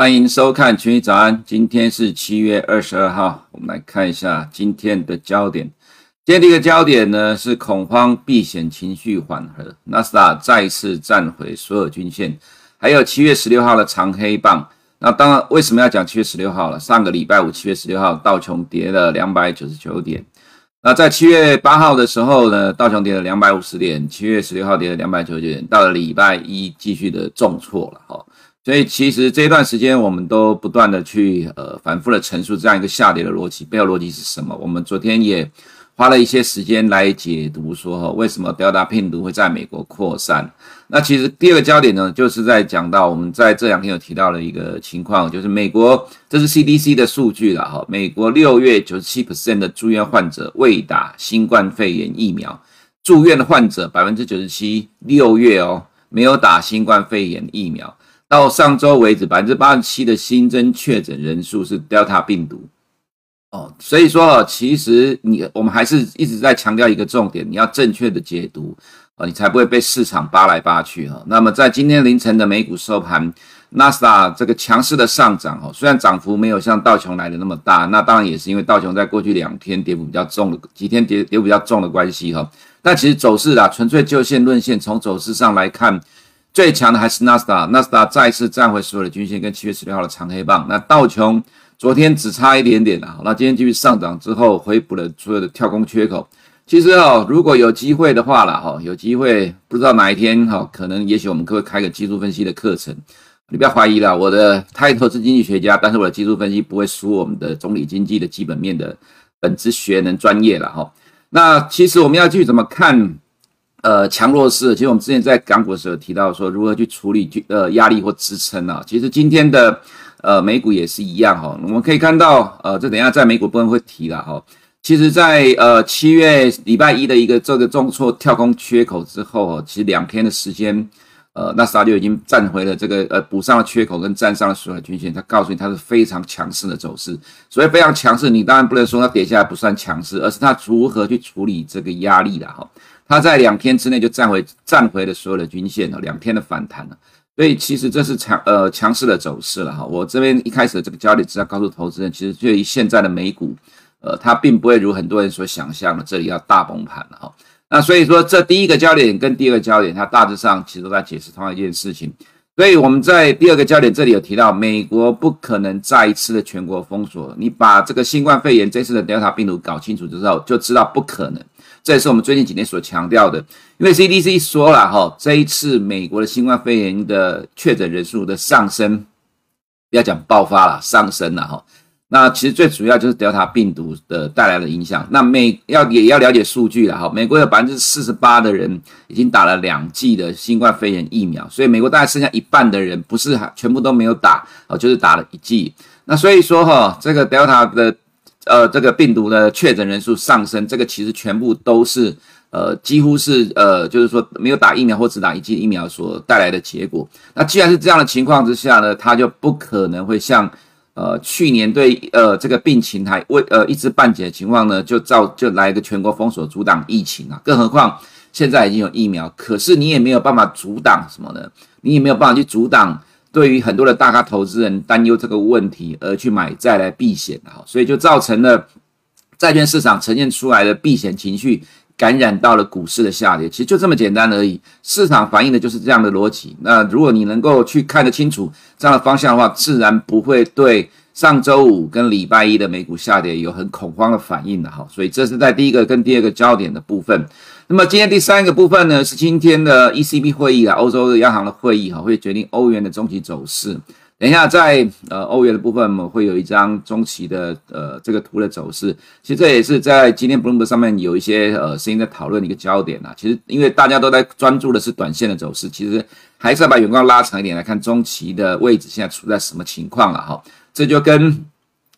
欢迎收看群益早安，今天是七月二十二号，我们来看一下今天的焦点。今天第一个焦点呢是恐慌避险情绪缓和，纳斯达再次站回所有均线，还有七月十六号的长黑棒。那当然，为什么要讲七月十六号了？上个礼拜五七月十六号，道琼跌了两百九十九点。那在七月八号的时候呢，道琼跌了两百五十点，七月十六号跌了两百九十九点，到了礼拜一继续的重挫了哈。所以其实这一段时间，我们都不断的去呃反复的陈述这样一个下跌的逻辑，背后逻辑是什么？我们昨天也花了一些时间来解读说哈，为什么 Delta 病毒会在美国扩散？那其实第二个焦点呢，就是在讲到我们在这两天有提到的一个情况，就是美国这是 CDC 的数据了哈，美国六月九十七 percent 的住院患者未打新冠肺炎疫苗，住院的患者百分之九十七六月哦没有打新冠肺炎疫苗。到上周为止，百分之八十七的新增确诊人数是 Delta 病毒哦，所以说其实你我们还是一直在强调一个重点，你要正确的解读啊，你才不会被市场扒来扒去哈。那么在今天凌晨的美股收盘，纳斯达这个强势的上涨哦，虽然涨幅没有像道琼来的那么大，那当然也是因为道琼在过去两天跌幅比较重的几天跌跌幅比较重的关系哈。但其实走势啊，纯粹就线论线，从走势上来看。最强的还是纳斯达，纳斯达再次站回所有的均线，跟七月十六号的长黑棒。那道琼昨天只差一点点啊，那今天继续上涨之后回补了所有的跳空缺口。其实哦，如果有机会的话了，哈，有机会不知道哪一天哈，可能也许我们可以开个技术分析的课程。你不要怀疑了，我的 title 是经济学家，但是我的技术分析不会输我们的总理经济的基本面的本质学能专业了哈。那其实我们要去怎么看？呃，强弱势，其实我们之前在港股的时候提到说，如何去处理呃压力或支撑啊。其实今天的呃美股也是一样哈。我们可以看到，呃，这等下在美股部分会提了哈。其实在，呃七月礼拜一的一个这个重挫跳空缺口之后，其实两天的时间，呃，纳斯达就已经站回了这个呃补上了缺口跟站上了所有均线。它告诉你，它是非常强势的走势。所以非常强势，你当然不能说它跌下来不算强势，而是它如何去处理这个压力的哈。它在两天之内就站回站回了所有的均线了，两天的反弹了，所以其实这是强呃强势的走势了哈。我这边一开始的这个焦点只要告诉投资人，其实对于现在的美股，呃，它并不会如很多人所想象的这里要大崩盘了哈。那所以说这第一个焦点跟第二个焦点，它大致上其实都在解释同样一件事情。所以我们在第二个焦点这里有提到，美国不可能再一次的全国封锁。你把这个新冠肺炎这次的 Delta 病毒搞清楚之后，就知道不可能。这也是我们最近几年所强调的，因为 CDC 说了哈，这一次美国的新冠肺炎的确诊人数的上升，不要讲爆发了，上升了哈。那其实最主要就是 Delta 病毒的带来的影响。那美要也要了解数据了哈，美国有百分之四十八的人已经打了两剂的新冠肺炎疫苗，所以美国大概剩下一半的人不是全部都没有打哦，就是打了一剂。那所以说哈，这个 Delta 的。呃，这个病毒的确诊人数上升，这个其实全部都是呃，几乎是呃，就是说没有打疫苗或只打一剂疫苗所带来的结果。那既然是这样的情况之下呢，它就不可能会像呃去年对呃这个病情还未呃一知半解的情况呢，就造就来一个全国封锁阻挡疫情啊。更何况现在已经有疫苗，可是你也没有办法阻挡什么呢？你也没有办法去阻挡。对于很多的大咖投资人担忧这个问题而去买债来避险的哈，所以就造成了债券市场呈现出来的避险情绪感染到了股市的下跌。其实就这么简单而已，市场反映的就是这样的逻辑。那如果你能够去看得清楚这样的方向的话，自然不会对上周五跟礼拜一的美股下跌有很恐慌的反应的哈。所以这是在第一个跟第二个焦点的部分。那么今天第三个部分呢，是今天的 ECB 会议啊，欧洲的央行的会议哈，会决定欧元的中期走势。等一下在呃欧元的部分，我们会有一张中期的呃这个图的走势。其实这也是在今天 Bloomberg 上面有一些呃声音在讨论的一个焦点啊。其实因为大家都在专注的是短线的走势，其实还是要把眼光拉长一点来看中期的位置现在处在什么情况了哈。这就跟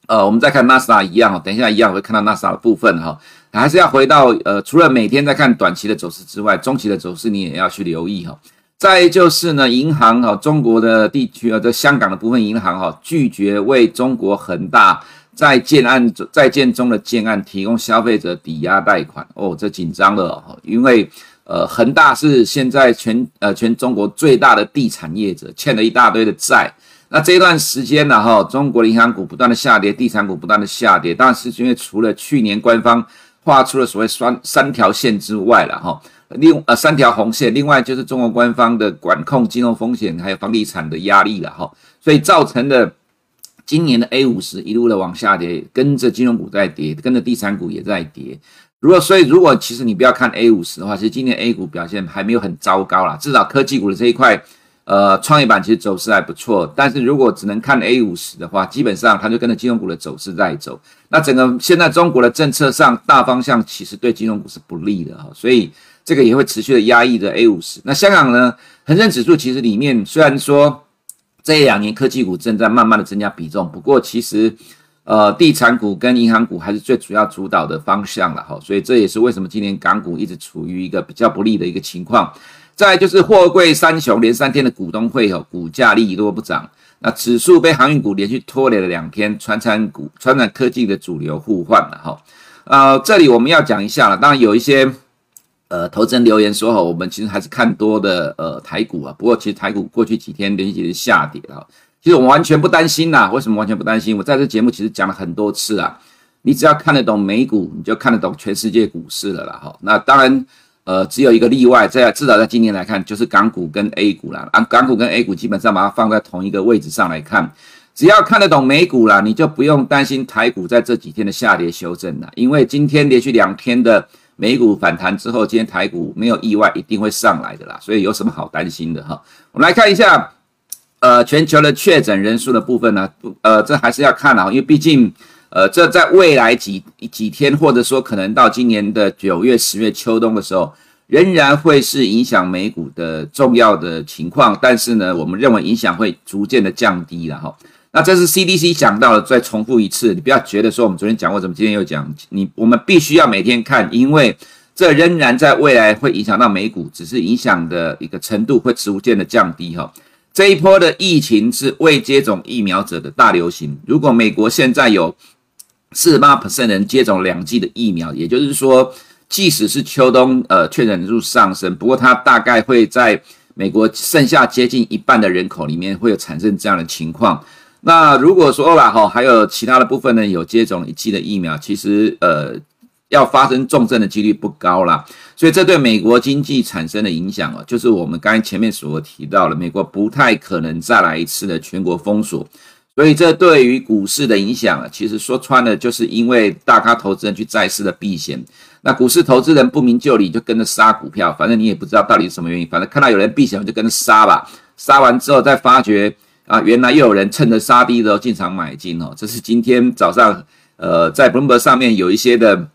呃我们在看纳斯达一样，等一下一样会看到纳斯达的部分哈。还是要回到呃，除了每天在看短期的走势之外，中期的走势你也要去留意哈。再就是呢，银行哈，中国的地区啊，在香港的部分银行哈，拒绝为中国恒大在建案在建中的建案提供消费者抵押贷款哦，这紧张了哦，因为呃，恒大是现在全呃全中国最大的地产业者，欠了一大堆的债。那这一段时间呢，哈，中国的银行股不断的下跌，地产股不断的下跌，当然是因为除了去年官方画出了所谓三三条线之外了，哈，另呃三条红线，另外就是中国官方的管控金融风险还有房地产的压力了，哈，所以造成的今年的 A 五十一路的往下跌，跟着金融股在跌，跟着地产股也在跌。如果所以如果其实你不要看 A 五十的话，其实今年 A 股表现还没有很糟糕啦，至少科技股的这一块。呃，创业板其实走势还不错，但是如果只能看 A 五十的话，基本上它就跟着金融股的走势在走。那整个现在中国的政策上大方向其实对金融股是不利的哈，所以这个也会持续的压抑着 A 五十。那香港呢，恒生指数其实里面虽然说这两年科技股正在慢慢的增加比重，不过其实呃地产股跟银行股还是最主要主导的方向了哈，所以这也是为什么今年港股一直处于一个比较不利的一个情况。再就是货柜三雄连三天的股东会哦，股价利多不涨。那指数被航运股连续拖累了两天，传产股、传产科技的主流互换了哈。呃，这里我们要讲一下了，当然有一些呃投资人留言说哈，我们其实还是看多的呃台股啊。不过其实台股过去几天连续下跌了，其实我完全不担心呐。为什么完全不担心？我在这节目其实讲了很多次啊。你只要看得懂美股，你就看得懂全世界股市了啦哈。那当然。呃，只有一个例外，在至少在今年来看，就是港股跟 A 股啦。啊，港股跟 A 股基本上把它放在同一个位置上来看，只要看得懂美股啦，你就不用担心台股在这几天的下跌修正了。因为今天连续两天的美股反弹之后，今天台股没有意外一定会上来的啦。所以有什么好担心的哈？我们来看一下，呃，全球的确诊人数的部分呢，呃，这还是要看啊，因为毕竟。呃，这在未来几几天，或者说可能到今年的九月、十月秋冬的时候，仍然会是影响美股的重要的情况。但是呢，我们认为影响会逐渐的降低了哈。那这是 CDC 讲到的，再重复一次，你不要觉得说我们昨天讲过，怎么今天又讲？你我们必须要每天看，因为这仍然在未来会影响到美股，只是影响的一个程度会逐渐的降低哈。这一波的疫情是未接种疫苗者的大流行，如果美国现在有四十八 percent 人接种两剂的疫苗，也就是说，即使是秋冬，呃，确诊人数上升，不过它大概会在美国剩下接近一半的人口里面会有产生这样的情况。那如果说啦，哈，还有其他的部分呢，有接种一剂的疫苗，其实呃，要发生重症的几率不高啦。所以这对美国经济产生的影响哦，就是我们刚才前面所提到的，美国不太可能再来一次的全国封锁。所以这对于股市的影响啊，其实说穿了，就是因为大咖投资人去债市的避险，那股市投资人不明就里就跟着杀股票，反正你也不知道到底是什么原因，反正看到有人避险就跟着杀吧，杀完之后再发觉啊，原来又有人趁着杀低的时候进场买进哦，这是今天早上呃在 Bloomberg 上面有一些的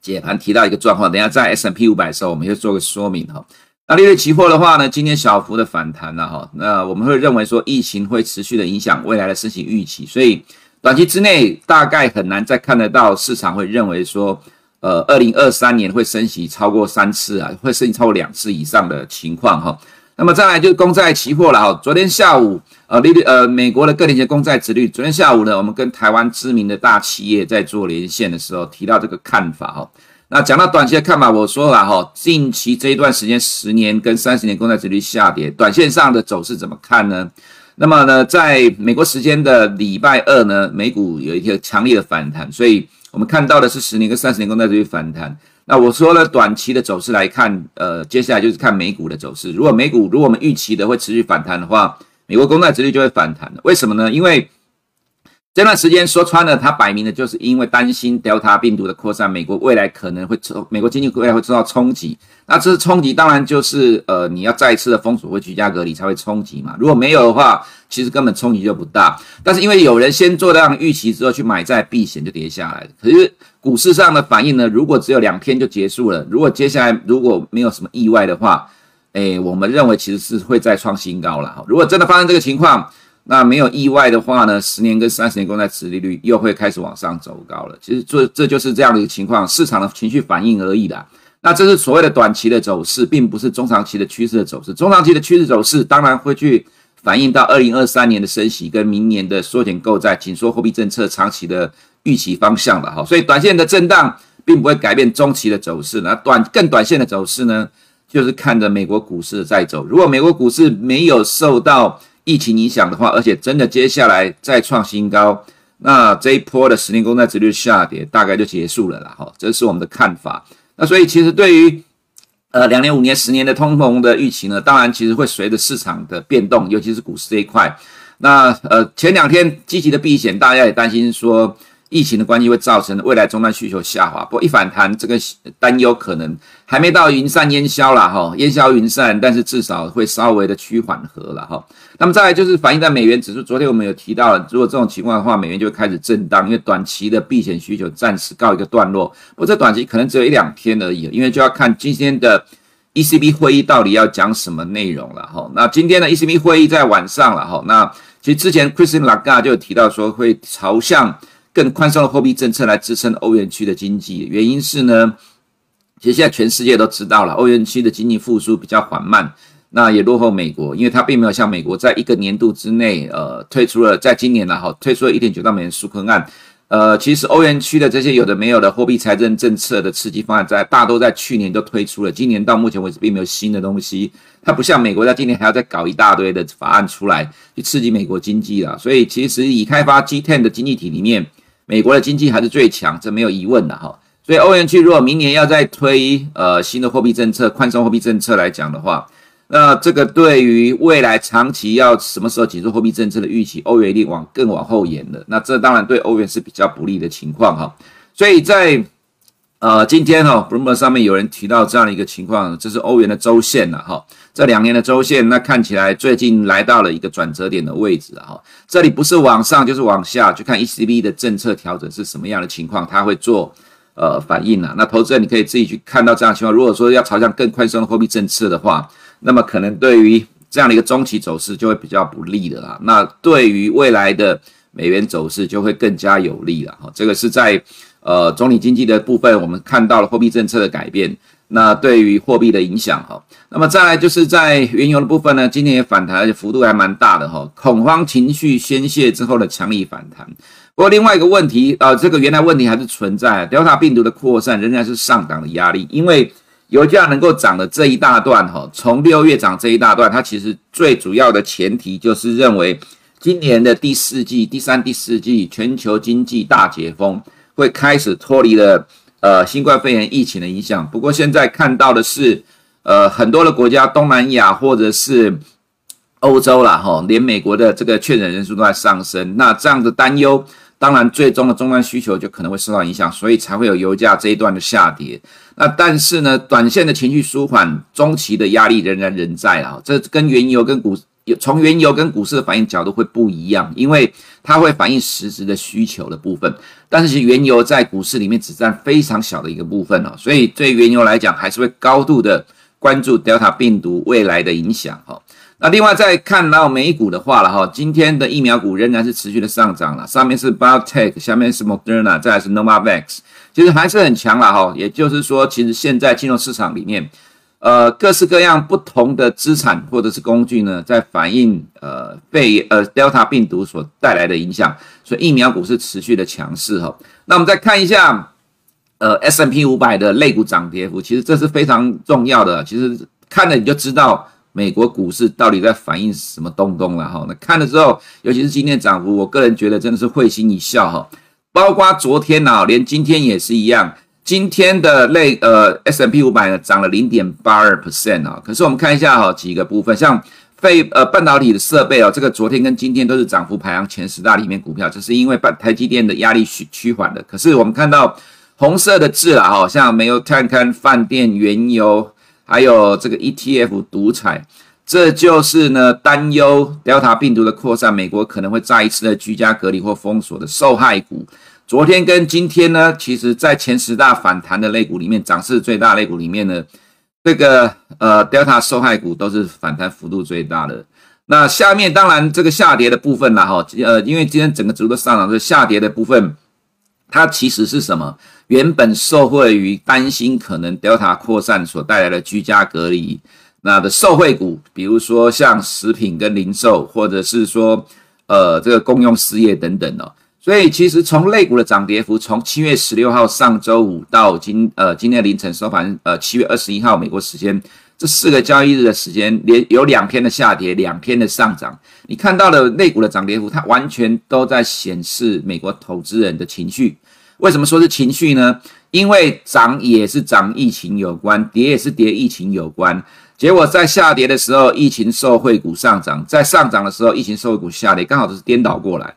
解盘提到一个状况，等下在 S&P 500的时候我们就做个说明哈。那利率期货的话呢，今天小幅的反弹了哈。那我们会认为说，疫情会持续的影响未来的升息预期，所以短期之内大概很难再看得到市场会认为说，呃，二零二三年会升息超过三次啊，会升息超过两次以上的情况哈。那么再来就是公债期货了哈。昨天下午，呃，利率呃，美国的各年期公债殖率，昨天下午呢，我们跟台湾知名的大企业在做连线的时候提到这个看法哈。那讲到短期的看法，我说了哈，近期这一段时间，十年跟三十年公债殖率下跌，短线上的走势怎么看呢？那么呢，在美国时间的礼拜二呢，美股有一个强烈的反弹，所以我们看到的是十年跟三十年公债殖率反弹。那我说了，短期的走势来看，呃，接下来就是看美股的走势。如果美股如果我们预期的会持续反弹的话，美国公债殖率就会反弹了。为什么呢？因为这段时间说穿了，它摆明的就是因为担心 Delta 病毒的扩散，美国未来可能会受美国经济未来会受到冲击。那这次冲击当然就是呃，你要再次的封锁或居家隔离才会冲击嘛。如果没有的话，其实根本冲击就不大。但是因为有人先做这样预期之后去买债避险，就跌下来了。可是股市上的反应呢？如果只有两天就结束了，如果接下来如果没有什么意外的话，诶，我们认为其实是会再创新高了。如果真的发生这个情况，那没有意外的话呢，十年跟三十年公债殖利率又会开始往上走高了。其实这这就是这样的一个情况，市场的情绪反应而已啦。那这是所谓的短期的走势，并不是中长期的趋势的走势。中长期的趋势走势当然会去反映到二零二三年的升息跟明年的缩减购债、紧缩货币政策长期的预期方向了哈。所以短线的震荡并不会改变中期的走势。那短更短线的走势呢，就是看着美国股市在走。如果美国股市没有受到疫情影响的话，而且真的接下来再创新高，那这一波的十年公债殖率下跌大概就结束了啦。哈，这是我们的看法。那所以其实对于呃两年、五年、十年的通膨的预期呢，当然其实会随着市场的变动，尤其是股市这一块。那呃前两天积极的避险，大家也担心说。疫情的关系会造成未来终端需求下滑，不过一反弹，这个担忧可能还没到云散烟消了哈，烟消云散，但是至少会稍微的趋缓和了哈。那么再来就是反映在美元指数，昨天我们有提到了，如果这种情况的话，美元就会开始震荡，因为短期的避险需求暂时告一个段落。不过这短期可能只有一两天而已，因为就要看今天的 ECB 会议到底要讲什么内容了哈。那今天的 ECB 会议在晚上了哈，那其实之前 Christine Lagarde 就有提到说会朝向。更宽松的货币政策来支撑欧元区的经济，原因是呢，其实现在全世界都知道了，欧元区的经济复苏比较缓慢，那也落后美国，因为它并没有像美国在一个年度之内，呃，推出了在今年呢，哈，推出了一点九兆美元纾困案，呃，其实欧元区的这些有的没有的货币财政政策的刺激方案，在大多在去年都推出了，今年到目前为止并没有新的东西。它不像美国在今年还要再搞一大堆的法案出来去刺激美国经济了，所以其实已开发 G10 的经济体里面。美国的经济还是最强，这没有疑问的哈。所以欧元区如果明年要再推呃新的货币政策、宽松货币政策来讲的话，那这个对于未来长期要什么时候结束货币政策的预期，欧元一定往更往后延了。那这当然对欧元是比较不利的情况哈。所以在呃今天哈，Bloomberg 上面有人提到这样的一个情况，这是欧元的周线了哈。这两年的周线，那看起来最近来到了一个转折点的位置了哈。这里不是往上就是往下，去看 ECB 的政策调整是什么样的情况，它会做呃反应啊。那投资人你可以自己去看到这样情况。如果说要朝向更宽松的货币政策的话，那么可能对于这样的一个中期走势就会比较不利的啦。那对于未来的美元走势就会更加有利了哈。这个是在呃总理经济的部分，我们看到了货币政策的改变。那对于货币的影响哈，那么再来就是在原油的部分呢，今天也反弹，而且幅度还蛮大的哈。恐慌情绪宣泄之后的强力反弹。不过另外一个问题啊，这个原来问题还是存在，Delta 病毒的扩散仍然是上档的压力。因为油价能够涨的这一大段哈，从六月涨这一大段，它其实最主要的前提就是认为今年的第四季、第三、第四季全球经济大解封会开始脱离了。呃，新冠肺炎疫情的影响。不过现在看到的是，呃，很多的国家，东南亚或者是欧洲啦，哈，连美国的这个确诊人数都在上升。那这样的担忧，当然最终的终端需求就可能会受到影响，所以才会有油价这一段的下跌。那但是呢，短线的情绪舒缓，中期的压力仍然仍在啊。这跟原油跟股。有从原油跟股市的反应角度会不一样，因为它会反映实质的需求的部分，但是其实原油在股市里面只占非常小的一个部分哦，所以对原油来讲还是会高度的关注 Delta 病毒未来的影响哈。那另外再看到美股的话了哈，今天的疫苗股仍然是持续的上涨了，上面是 BioTech，下面是 Moderna，再来是 Novavax，其实还是很强了哈。也就是说，其实现在金融市场里面。呃，各式各样不同的资产或者是工具呢，在反映呃被呃 Delta 病毒所带来的影响，所以疫苗股是持续的强势哈。那我们再看一下呃 S&P 500的类股涨跌幅，其实这是非常重要的。其实看了你就知道美国股市到底在反映什么东东了哈。那看了之后，尤其是今天涨幅，我个人觉得真的是会心一笑哈。包括昨天啊，连今天也是一样。今天的类呃 S&P 五百呢涨了零点八二 percent 啊，可是我们看一下哈、哦、几个部分，像非呃半导体的设备哦，这个昨天跟今天都是涨幅排行前十大里面股票，这是因为半台积电的压力趋趋缓的。可是我们看到红色的字啦哈，像煤油、探勘、饭店、原油，还有这个 ETF 独裁，这就是呢担忧 Delta 病毒的扩散，美国可能会再一次的居家隔离或封锁的受害股。昨天跟今天呢，其实在前十大反弹的类股里面，涨势最大类股里面呢，这个呃 Delta 受害股都是反弹幅度最大的。那下面当然这个下跌的部分啦，哈，呃，因为今天整个指数都上涨，这下跌的部分，它其实是什么？原本受惠于担心可能 Delta 扩散所带来的居家隔离，那的受惠股，比如说像食品跟零售，或者是说呃这个公用事业等等哦。所以其实从类股的涨跌幅，从七月十六号上周五到今呃今天凌晨收盘，呃七月二十一号美国时间这四个交易日的时间，连有两天的下跌，两天的上涨，你看到的类股的涨跌幅，它完全都在显示美国投资人的情绪。为什么说是情绪呢？因为涨也是涨疫情有关，跌也是跌疫情有关。结果在下跌的时候，疫情受惠股上涨；在上涨的时候，疫情受惠股下跌，刚好都是颠倒过来。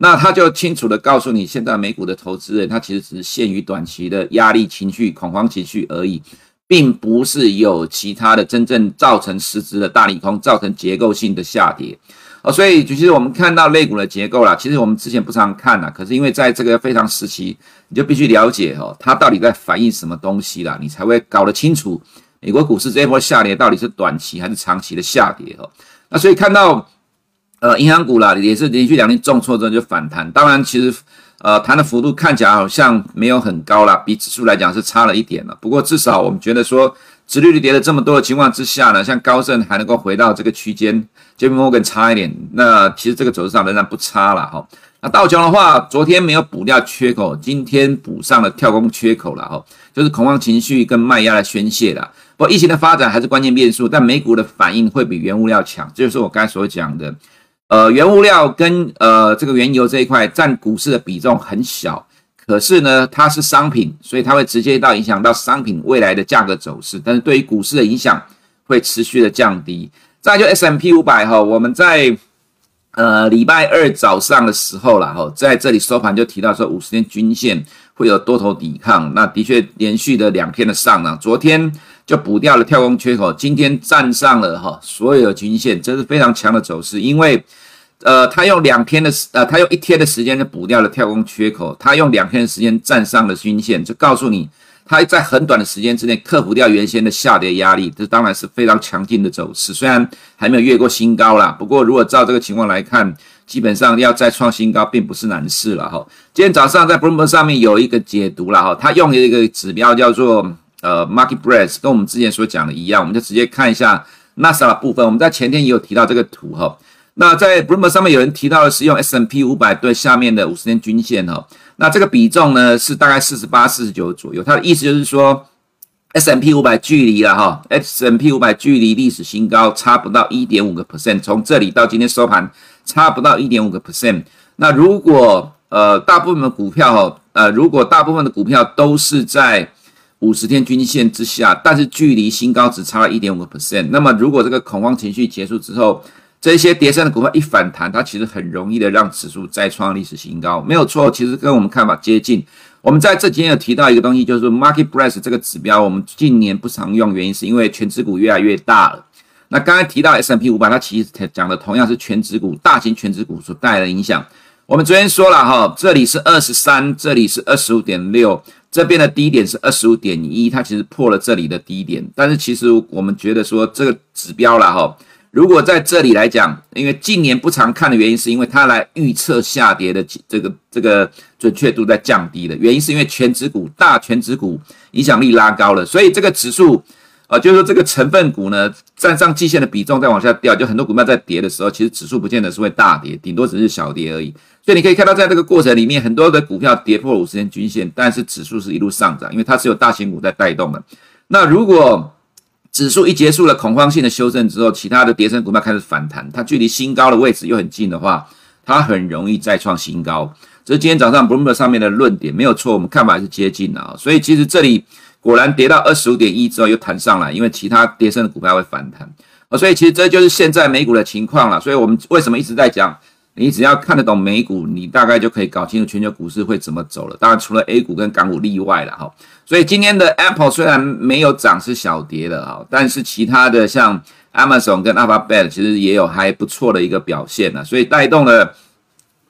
那他就清楚的告诉你，现在美股的投资人，他其实只是限于短期的压力情绪、恐慌情绪而已，并不是有其他的真正造成实质的大利空，造成结构性的下跌。哦，所以其实我们看到类股的结构啦，其实我们之前不常看啦，可是因为在这个非常时期，你就必须了解哦，它到底在反映什么东西啦，你才会搞得清楚美国股市这一波下跌到底是短期还是长期的下跌哦。那所以看到。呃，银行股啦，也是连续两天重挫之后就反弹。当然，其实呃，弹的幅度看起来好像没有很高啦，比指数来讲是差了一点了。不过至少我们觉得说，殖利率跌了这么多的情况之下呢，像高盛还能够回到这个区间，JP Morgan 差一点，那其实这个走势上仍然不差了哈。那道琼的话，昨天没有补掉缺口，今天补上了跳空缺口了哈，就是恐慌情绪跟卖压的宣泄了。不过疫情的发展还是关键变数，但美股的反应会比原物料强，这就是我刚才所讲的。呃，原物料跟呃这个原油这一块占股市的比重很小，可是呢，它是商品，所以它会直接到影响到商品未来的价格走势，但是对于股市的影响会持续的降低。再就 S M P 五百哈，我们在呃礼拜二早上的时候啦哈，在这里收盘就提到说五十天均线会有多头抵抗，那的确连续的两天的上涨，昨天。就补掉了跳空缺口，今天站上了哈所有的均线，这是非常强的走势。因为，呃，他用两天的时，呃，他用一天的时间就补掉了跳空缺口，他用两天的时间站上了均线，就告诉你，他在很短的时间之内克服掉原先的下跌压力，这当然是非常强劲的走势。虽然还没有越过新高啦，不过如果照这个情况来看，基本上要再创新高并不是难事了哈。今天早上在 Bloomberg 上面有一个解读了哈，他用的一个指标叫做。呃，Market Breadth 跟我们之前所讲的一样，我们就直接看一下 NASA 的部分。我们在前天也有提到这个图哈。那在 Bloomberg 上面有人提到的是用 S&P 500对下面的五十天均线哈。那这个比重呢是大概四十八、四十九左右。它的意思就是说，S&P 500距离了哈，S&P 五百距离历史新高差不到一点五个 percent，从这里到今天收盘差不到一点五个 percent。那如果呃大部分的股票哈，呃如果大部分的股票都是在五十天均线之下，但是距离新高只差了一点五个 percent。那么，如果这个恐慌情绪结束之后，这些跌升的股票一反弹，它其实很容易的让指数再创历史新高，没有错。其实跟我们看法接近。我们在这几天有提到一个东西，就是 Market Breadth 这个指标，我们近年不常用，原因是因为权值股越来越大了。那刚才提到 S&P 五百它其实讲的同样是全值股，大型全值股所带来的影响。我们昨天说了哈，这里是二十三，这里是二十五点六。这边的低点是二十五点一，它其实破了这里的低点，但是其实我们觉得说这个指标了哈，如果在这里来讲，因为近年不常看的原因，是因为它来预测下跌的这个这个准确度在降低的原因，是因为全值股大全值股影响力拉高了，所以这个指数。啊，就是说这个成分股呢，站上季线的比重在往下掉，就很多股票在跌的时候，其实指数不见得是会大跌，顶多只是小跌而已。所以你可以看到，在这个过程里面，很多的股票跌破五十天均线，但是指数是一路上涨，因为它是有大型股在带动的。那如果指数一结束了恐慌性的修正之后，其他的跌升股票开始反弹，它距离新高的位置又很近的话，它很容易再创新高。这是今天早上 Bloomberg 上面的论点，没有错，我们看法还是接近的啊。所以其实这里。果然跌到二十五点一之后又弹上来，因为其他跌深的股票会反弹啊，所以其实这就是现在美股的情况了。所以我们为什么一直在讲，你只要看得懂美股，你大概就可以搞清楚全球股市会怎么走了。当然除了 A 股跟港股例外了哈。所以今天的 Apple 虽然没有涨，是小跌的哈，但是其他的像 Amazon 跟 Alphabet 其实也有还不错的一个表现呢，所以带动了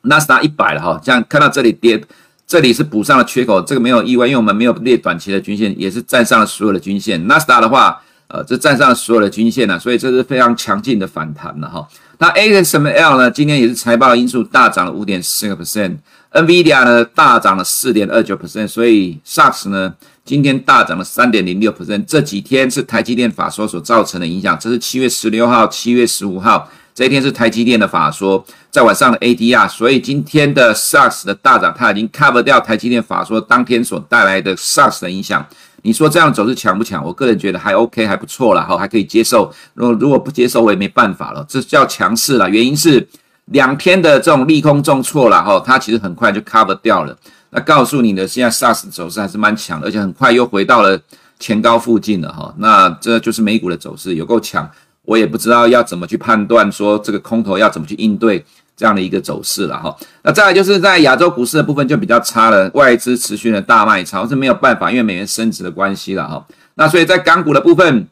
纳斯达一百了哈。这样看到这里跌。这里是补上了缺口，这个没有意外，因为我们没有列短期的均线，也是站上了所有的均线。纳斯达的话，呃，这站上了所有的均线了，所以这是非常强劲的反弹了哈。那 ASML 呢，今天也是财报因素大涨了五点四个 percent，NVIDIA 呢大涨了四点二九 percent，所以 SARS 呢今天大涨了三点零六 percent。这几天是台积电法说所造成的影响，这是七月十六号、七月十五号这一天是台积电的法说，在晚上的 ADR，所以今天的 SARS 的大涨，它已经 cover 掉台积电法说当天所带来的 SARS 的影响。你说这样走势强不强？我个人觉得还 OK，还不错了哈，还可以接受。如果如果不接受，我也没办法了，这叫强势了。原因是两天的这种利空重挫了哈，它其实很快就 cover 掉了。那告诉你的，现在 SARS 走势还是蛮强的，而且很快又回到了前高附近了哈。那这就是美股的走势，有够强。我也不知道要怎么去判断说这个空头要怎么去应对这样的一个走势了哈。那再来就是在亚洲股市的部分就比较差了，外资持续的大卖超是没有办法，因为美元升值的关系了哈。那所以在港股的部分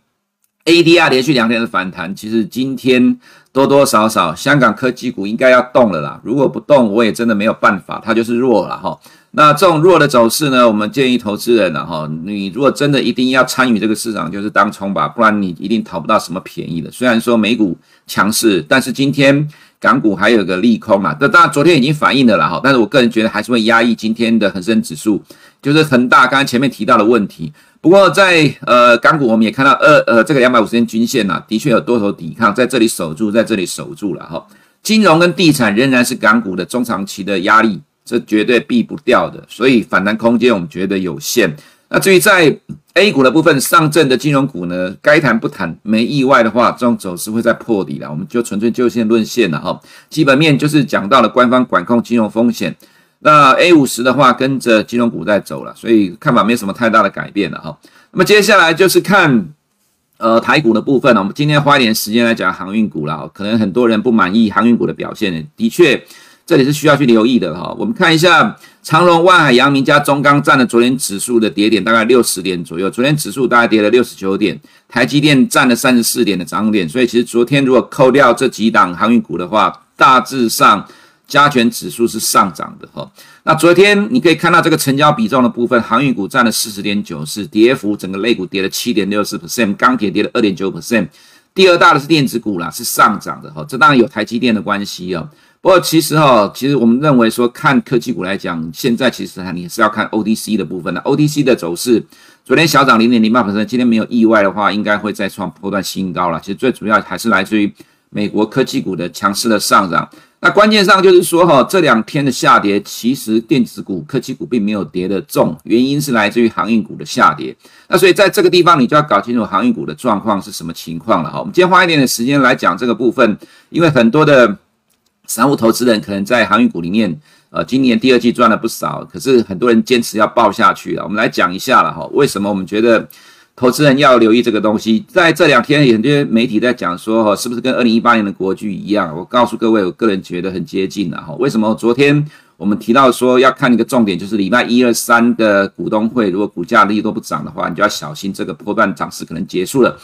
，ADR 连续两天的反弹，其实今天多多少少香港科技股应该要动了啦。如果不动，我也真的没有办法，它就是弱了哈。那这种弱的走势呢，我们建议投资人呢，哈，你如果真的一定要参与这个市场，就是当冲吧，不然你一定讨不到什么便宜的。虽然说美股强势，但是今天港股还有个利空啊，这当然昨天已经反映了啦，哈，但是我个人觉得还是会压抑今天的恒生指数，就是恒大刚才前面提到的问题。不过在呃港股，我们也看到二呃这个两百五十天均线呐，的确有多头抵抗，在这里守住，在这里守住了哈。金融跟地产仍然是港股的中长期的压力。这绝对避不掉的，所以反弹空间我们觉得有限。那至于在 A 股的部分，上证的金融股呢，该谈不谈，没意外的话，这种走势会再破底了。我们就纯粹就线论线了哈。基本面就是讲到了官方管控金融风险。那 A 五十的话，跟着金融股在走了，所以看法没什么太大的改变了哈。那么接下来就是看呃台股的部分了。我们今天花一点时间来讲航运股了。可能很多人不满意航运股的表现，的确。这里是需要去留意的哈，我们看一下长荣、万海、阳明加中钢占了昨天指数的跌点大概六十点左右，昨天指数大概跌了六十九点，台积电占了三十四点的涨点，所以其实昨天如果扣掉这几档航运股的话，大致上加权指数是上涨的哈。那昨天你可以看到这个成交比重的部分，航运股占了四十点九四，跌幅整个类股跌了七点六四 percent，钢铁跌了二点九 percent，第二大的是电子股啦，是上涨的哈，这当然有台积电的关系哦。不过其实哈，其实我们认为说，看科技股来讲，现在其实还，你是要看 O D C 的部分的。O D C 的走势，昨天小涨零点零八百分，今天没有意外的话，应该会再创破段新高了。其实最主要还是来自于美国科技股的强势的上涨。那关键上就是说哈，这两天的下跌，其实电子股、科技股并没有跌得重，原因是来自于航运股的下跌。那所以在这个地方，你就要搞清楚航运股的状况是什么情况了哈。我们今天花一点点时间来讲这个部分，因为很多的。散户投资人可能在航运股里面，呃，今年第二季赚了不少，可是很多人坚持要抱下去了。我们来讲一下了哈，为什么我们觉得投资人要留意这个东西？在这两天，很多媒体在讲说，哈，是不是跟二零一八年的国巨一样？我告诉各位，我个人觉得很接近了哈。为什么？昨天我们提到说要看一个重点，就是礼拜一、二、三的股东会，如果股价利都不涨的话，你就要小心这个波段涨势可能结束了。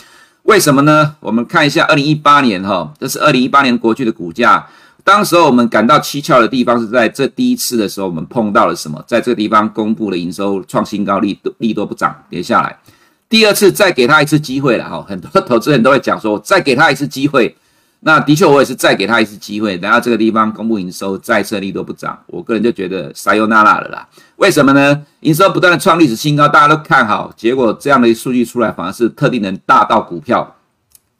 为什么呢？我们看一下二零一八年哈，这是二零一八年国巨的股价。当时候我们感到蹊跷的地方是在这第一次的时候，我们碰到了什么？在这个地方公布了营收创新高，利多利多不涨，跌下来。第二次再给他一次机会了哈，很多 投资人都会讲说，再给他一次机会。那的确我也是再给他一次机会，然后这个地方公布营收再次利都不涨，我个人就觉得撒又那拉了啦。为什么呢？营收不断的创历史新高，大家都看好，结果这样的数据出来，反而是特定人大到股票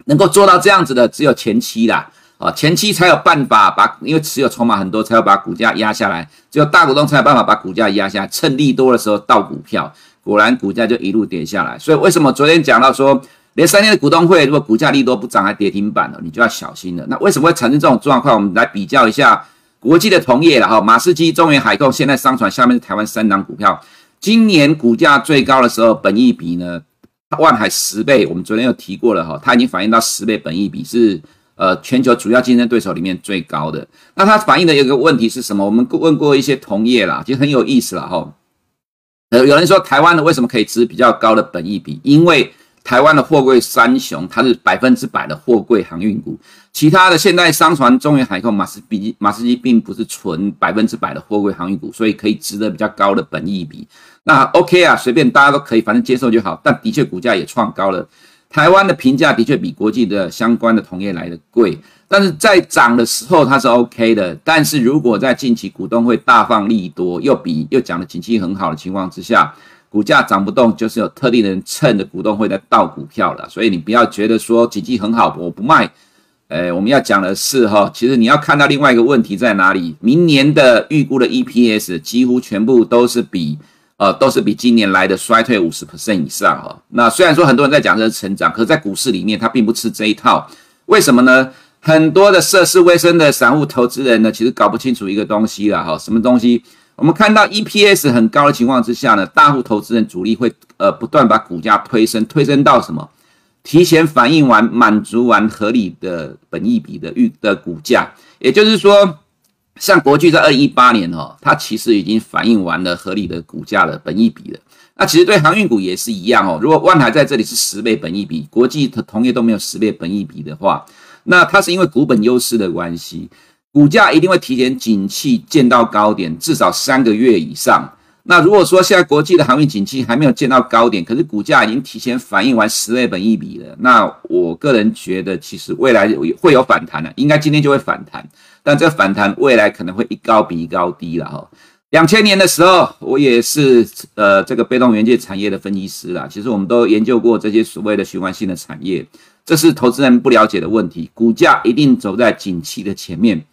能够做到这样子的，只有前期啦。啊，前期才有办法把，因为持有筹码很多，才要把股价压下来。只有大股东才有办法把股价压下来，趁利多的时候倒股票，果然股价就一路跌下来。所以为什么昨天讲到说，连三天的股东会，如果股价利多不涨还跌停板了，你就要小心了。那为什么会产生这种状况？我们来比较一下国际的同业了哈，马士基、中原海控现在商船下面是台湾三档股票，今年股价最高的时候，本益比呢，万海十倍，我们昨天有提过了哈，它已经反映到十倍本益比是。呃，全球主要竞争对手里面最高的，那它反映的一个问题是什么？我们问过一些同业啦，其实很有意思啦哈。呃，有人说台湾的为什么可以值比较高的本益比？因为台湾的货柜三雄，它是百分之百的货柜航运股，其他的现代商船、中远海控、马士比、马士基并不是纯百分之百的货柜航运股，所以可以值得比较高的本益比。那 OK 啊，随便大家都可以，反正接受就好。但的确股价也创高了。台湾的评价的确比国际的相关的同业来的贵，但是在涨的时候它是 OK 的。但是如果在近期股东会大放利多，又比又讲的景气很好的情况之下，股价涨不动，就是有特定的人趁着股东会在倒股票了。所以你不要觉得说景气很好，我不卖，呃，我们要讲的是哈，其实你要看到另外一个问题在哪里？明年的预估的 EPS 几乎全部都是比呃都是比今年来的衰退五十 percent 以上哈。那虽然说很多人在讲这是成长，可是在股市里面它并不吃这一套。为什么呢？很多的涉世未深的散户投资人呢，其实搞不清楚一个东西了哈。什么东西？我们看到 EPS 很高的情况之下呢，大户投资人主力会呃不断把股价推升，推升到什么？提前反映完、满足完合理的本益比的预的股价，也就是说，像国巨在二零一八年哦，它其实已经反映完了合理的股价的本益比了。那其实对航运股也是一样哦。如果万海在这里是十倍本益比，国际的同业都没有十倍本益比的话，那它是因为股本优势的关系，股价一定会提前景气见到高点，至少三个月以上。那如果说现在国际的航运景气还没有见到高点，可是股价已经提前反映完十倍本一比了，那我个人觉得其实未来会有反弹的，应该今天就会反弹，但这反弹未来可能会一高比一高低了哈。两千年的时候，我也是呃这个被动元件产业的分析师啦，其实我们都研究过这些所谓的循环性的产业，这是投资人不了解的问题，股价一定走在景气的前面，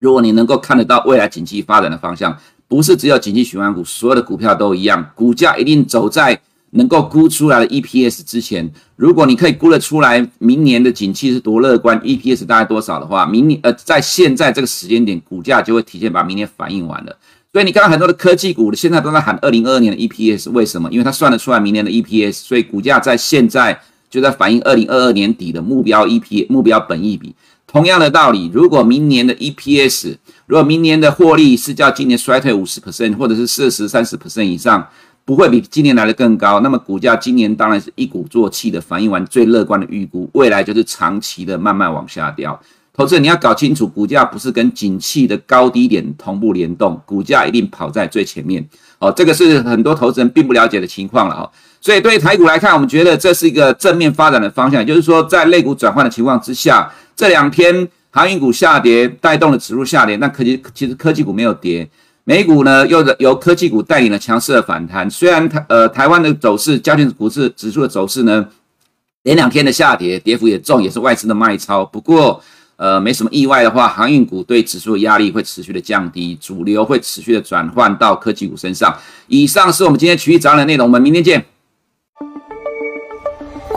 如果你能够看得到未来景气发展的方向。不是只有景气循环股，所有的股票都一样，股价一定走在能够估出来的 EPS 之前。如果你可以估得出来明年的景气是多乐观，EPS 大概多少的话，明年呃在现在这个时间点，股价就会提前把明年反映完了。所以你看到很多的科技股现在都在喊二零二二年的 EPS，为什么？因为它算得出来明年的 EPS，所以股价在现在就在反映二零二二年底的目标 EP 目标本益比。同样的道理，如果明年的 EPS，如果明年的获利是较今年衰退五十 percent，或者是四十、三十 percent 以上，不会比今年来的更高，那么股价今年当然是一鼓作气的反映完最乐观的预估，未来就是长期的慢慢往下掉。投资人你要搞清楚，股价不是跟景气的高低点同步联动，股价一定跑在最前面。哦，这个是很多投资人并不了解的情况了哈。所以对于台股来看，我们觉得这是一个正面发展的方向，就是说在类股转换的情况之下。这两天航运股下跌，带动了指数下跌。那科技其实科技股没有跌，美股呢又由科技股带领了强势的反弹。虽然台呃台湾的走势，加权股市指数的走势呢，连两天的下跌，跌幅也重，也是外资的卖超。不过呃没什么意外的话，航运股对指数的压力会持续的降低，主流会持续的转换到科技股身上。以上是我们今天群益早安的内容，我们明天见。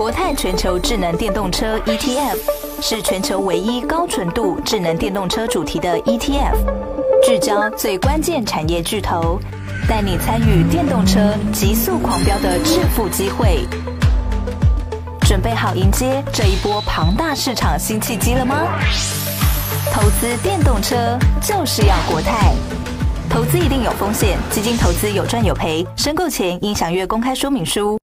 国泰全球智能电动车 ETF。是全球唯一高纯度智能电动车主题的 ETF，聚焦最关键产业巨头，带你参与电动车急速狂飙的致富机会。准备好迎接这一波庞大市场新契机了吗？投资电动车就是要国泰。投资一定有风险，基金投资有赚有赔，申购前应详阅公开说明书。